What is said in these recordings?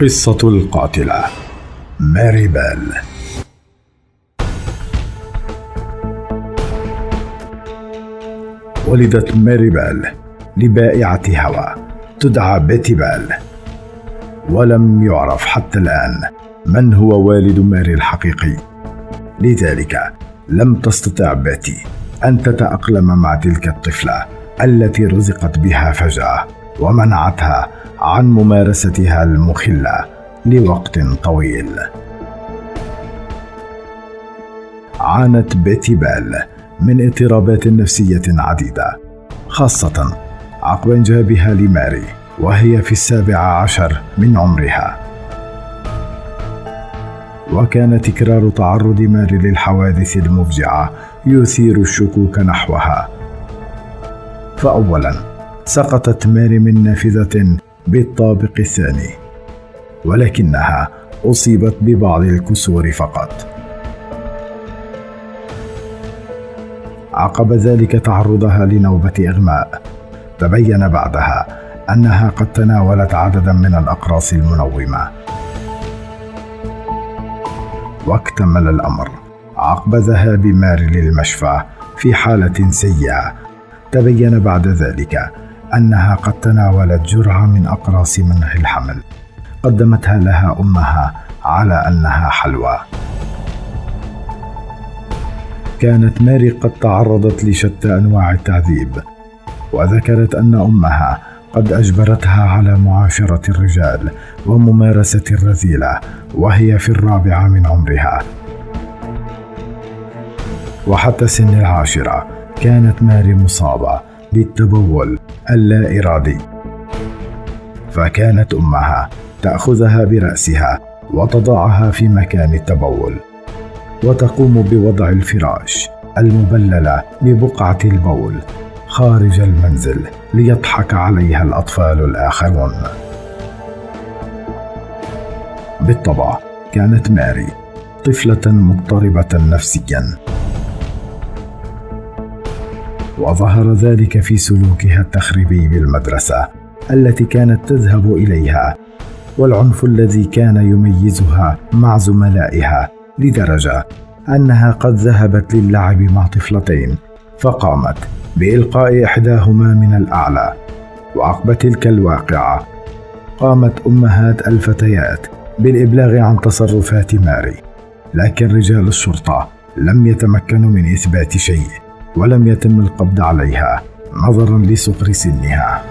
قصة القاتلة ماري بيل ولدت ماري بيل لبائعة هوى تدعى بيتي بيل ولم يعرف حتى الآن من هو والد ماري الحقيقي. لذلك لم تستطع بيتي أن تتأقلم مع تلك الطفلة التي رزقت بها فجأة. ومنعتها عن ممارستها المخلة لوقت طويل. عانت بيتي بال من اضطرابات نفسية عديدة خاصة عقب انجابها لماري وهي في السابع عشر من عمرها. وكان تكرار تعرض ماري للحوادث المفجعة يثير الشكوك نحوها. فاولا سقطت ماري من نافذة بالطابق الثاني ولكنها أصيبت ببعض الكسور فقط. عقب ذلك تعرضها لنوبة إغماء. تبين بعدها أنها قد تناولت عددا من الأقراص المنومة. واكتمل الأمر عقب ذهاب ماري للمشفى في حالة سيئة. تبين بعد ذلك أنها قد تناولت جرعه من أقراص منح الحمل. قدمتها لها أمها على أنها حلوى. كانت ماري قد تعرضت لشتى أنواع التعذيب وذكرت أن أمها قد أجبرتها على معاشرة الرجال وممارسة الرذيلة وهي في الرابعة من عمرها. وحتى سن العاشرة كانت ماري مصابة بالتبول اللا ارادي فكانت أمها تأخذها برأسها وتضعها في مكان التبول وتقوم بوضع الفراش المبلله ببقعة البول خارج المنزل ليضحك عليها الأطفال الآخرون. بالطبع كانت ماري طفلة مضطربة نفسيا. وظهر ذلك في سلوكها التخريبي بالمدرسة التي كانت تذهب إليها والعنف الذي كان يميزها مع زملائها لدرجة أنها قد ذهبت للعب مع طفلتين فقامت بإلقاء إحداهما من الأعلى وعقب تلك الواقعة. قامت أمهات الفتيات بالإبلاغ عن تصرفات ماري لكن رجال الشرطة لم يتمكنوا من إثبات شيء. ولم يتم القبض عليها نظرا لصغر سنها.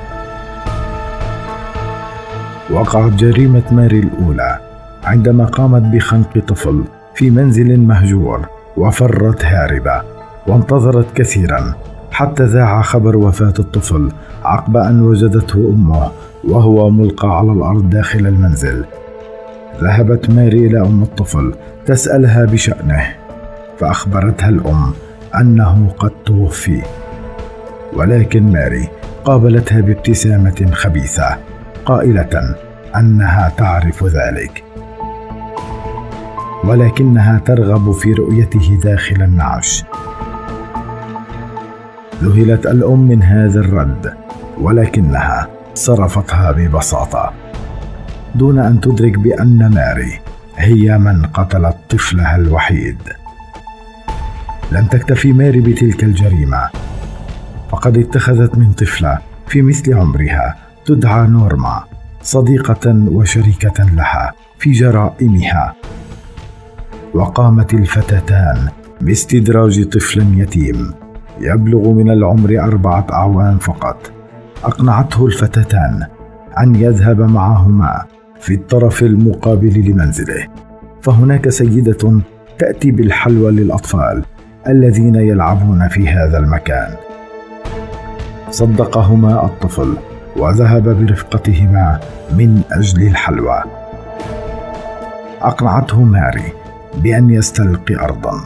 وقعت جريمة ماري الأولى عندما قامت بخنق طفل في منزل مهجور وفرت هاربة وانتظرت كثيرا حتى ذاع خبر وفاة الطفل عقب أن وجدته أمه وهو ملقى على الأرض داخل المنزل. ذهبت ماري إلى أم الطفل تسألها بشأنه فأخبرتها الأم أنه قد توفي. ولكن ماري قابلتها بابتسامة خبيثة قائلة أنها تعرف ذلك. ولكنها ترغب في رؤيته داخل النعش. ذهلت الأم من هذا الرد ولكنها صرفتها ببساطة. دون أن تدرك بأن ماري هي من قتلت طفلها الوحيد. لم تكتفي ماري بتلك الجريمة. فقد اتخذت من طفلة في مثل عمرها تدعى نورما صديقة وشريكة لها في جرائمها. وقامت الفتاتان باستدراج طفل يتيم يبلغ من العمر أربعة أعوام فقط. أقنعته الفتاتان أن يذهب معهما في الطرف المقابل لمنزله. فهناك سيدة تأتي بالحلوى للأطفال. الذين يلعبون في هذا المكان. صدقهما الطفل وذهب برفقتهما من أجل الحلوى. أقنعته ماري بأن يستلقي ارضا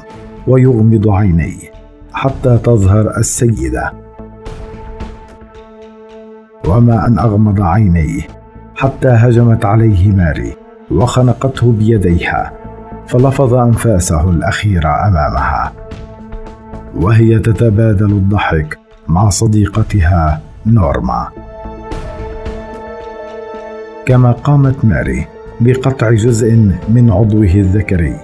ويغمض عينيه حتى تظهر السيدة. وما أن أغمض عينيه حتى هجمت عليه ماري وخنقته بيديها فلفظ أنفاسه الاخيره أمامها. وهي تتبادل الضحك مع صديقتها نورما. كما قامت ماري بقطع جزء من عضوه الذكري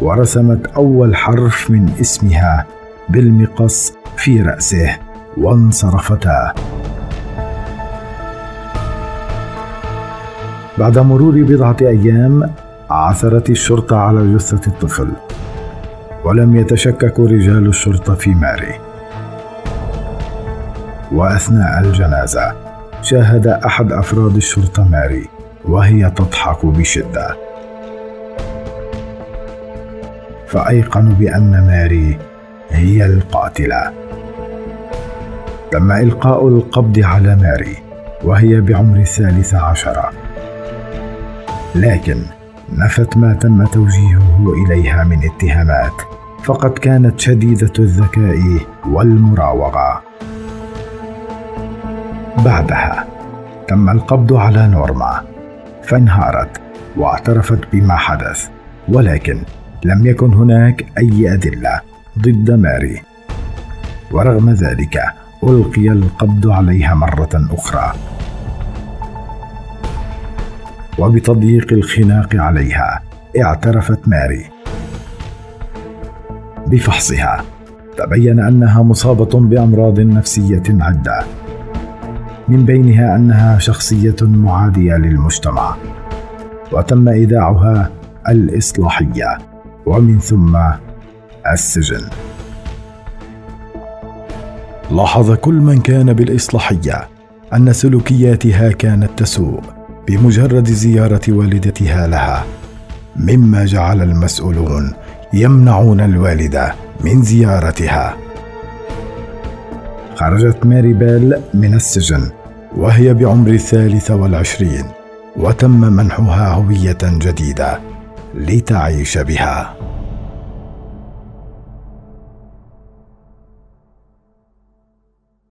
ورسمت أول حرف من اسمها بالمقص في رأسه وانصرفتا. بعد مرور بضعة أيام عثرت الشرطة على جثة الطفل. ولم يتشكك رجال الشرطة في ماري. وأثناء الجنازة شاهد أحد أفراد الشرطة ماري وهي تضحك بشدة. فايقنوا بأن ماري هي القاتلة. تم إلقاء القبض على ماري وهي بعمر الثالث عشر. لكن نفت ما تم توجيهه إليها من اتهامات فقد كانت شديدة الذكاء والمراوغة. بعدها تم القبض على نورما فانهارت واعترفت بما حدث ولكن لم يكن هناك أي أدلة ضد ماري. ورغم ذلك ألقي القبض عليها مرة أخرى. وبتضييق الخناق عليها اعترفت ماري. بفحصها تبين أنها مصابة بأمراض نفسية عدة. من بينها أنها شخصية معادية للمجتمع. وتم إيداعها الإصلاحية ومن ثم السجن. لاحظ كل من كان بالإصلاحية أن سلوكياتها كانت تسوء. بمجرد زيارة والدتها لها مما جعل المسؤولون يمنعون الوالدة من زيارتها. خرجت ماري بيل من السجن وهي بعمر الثالث والعشرين وتم منحها هوية جديدة لتعيش بها.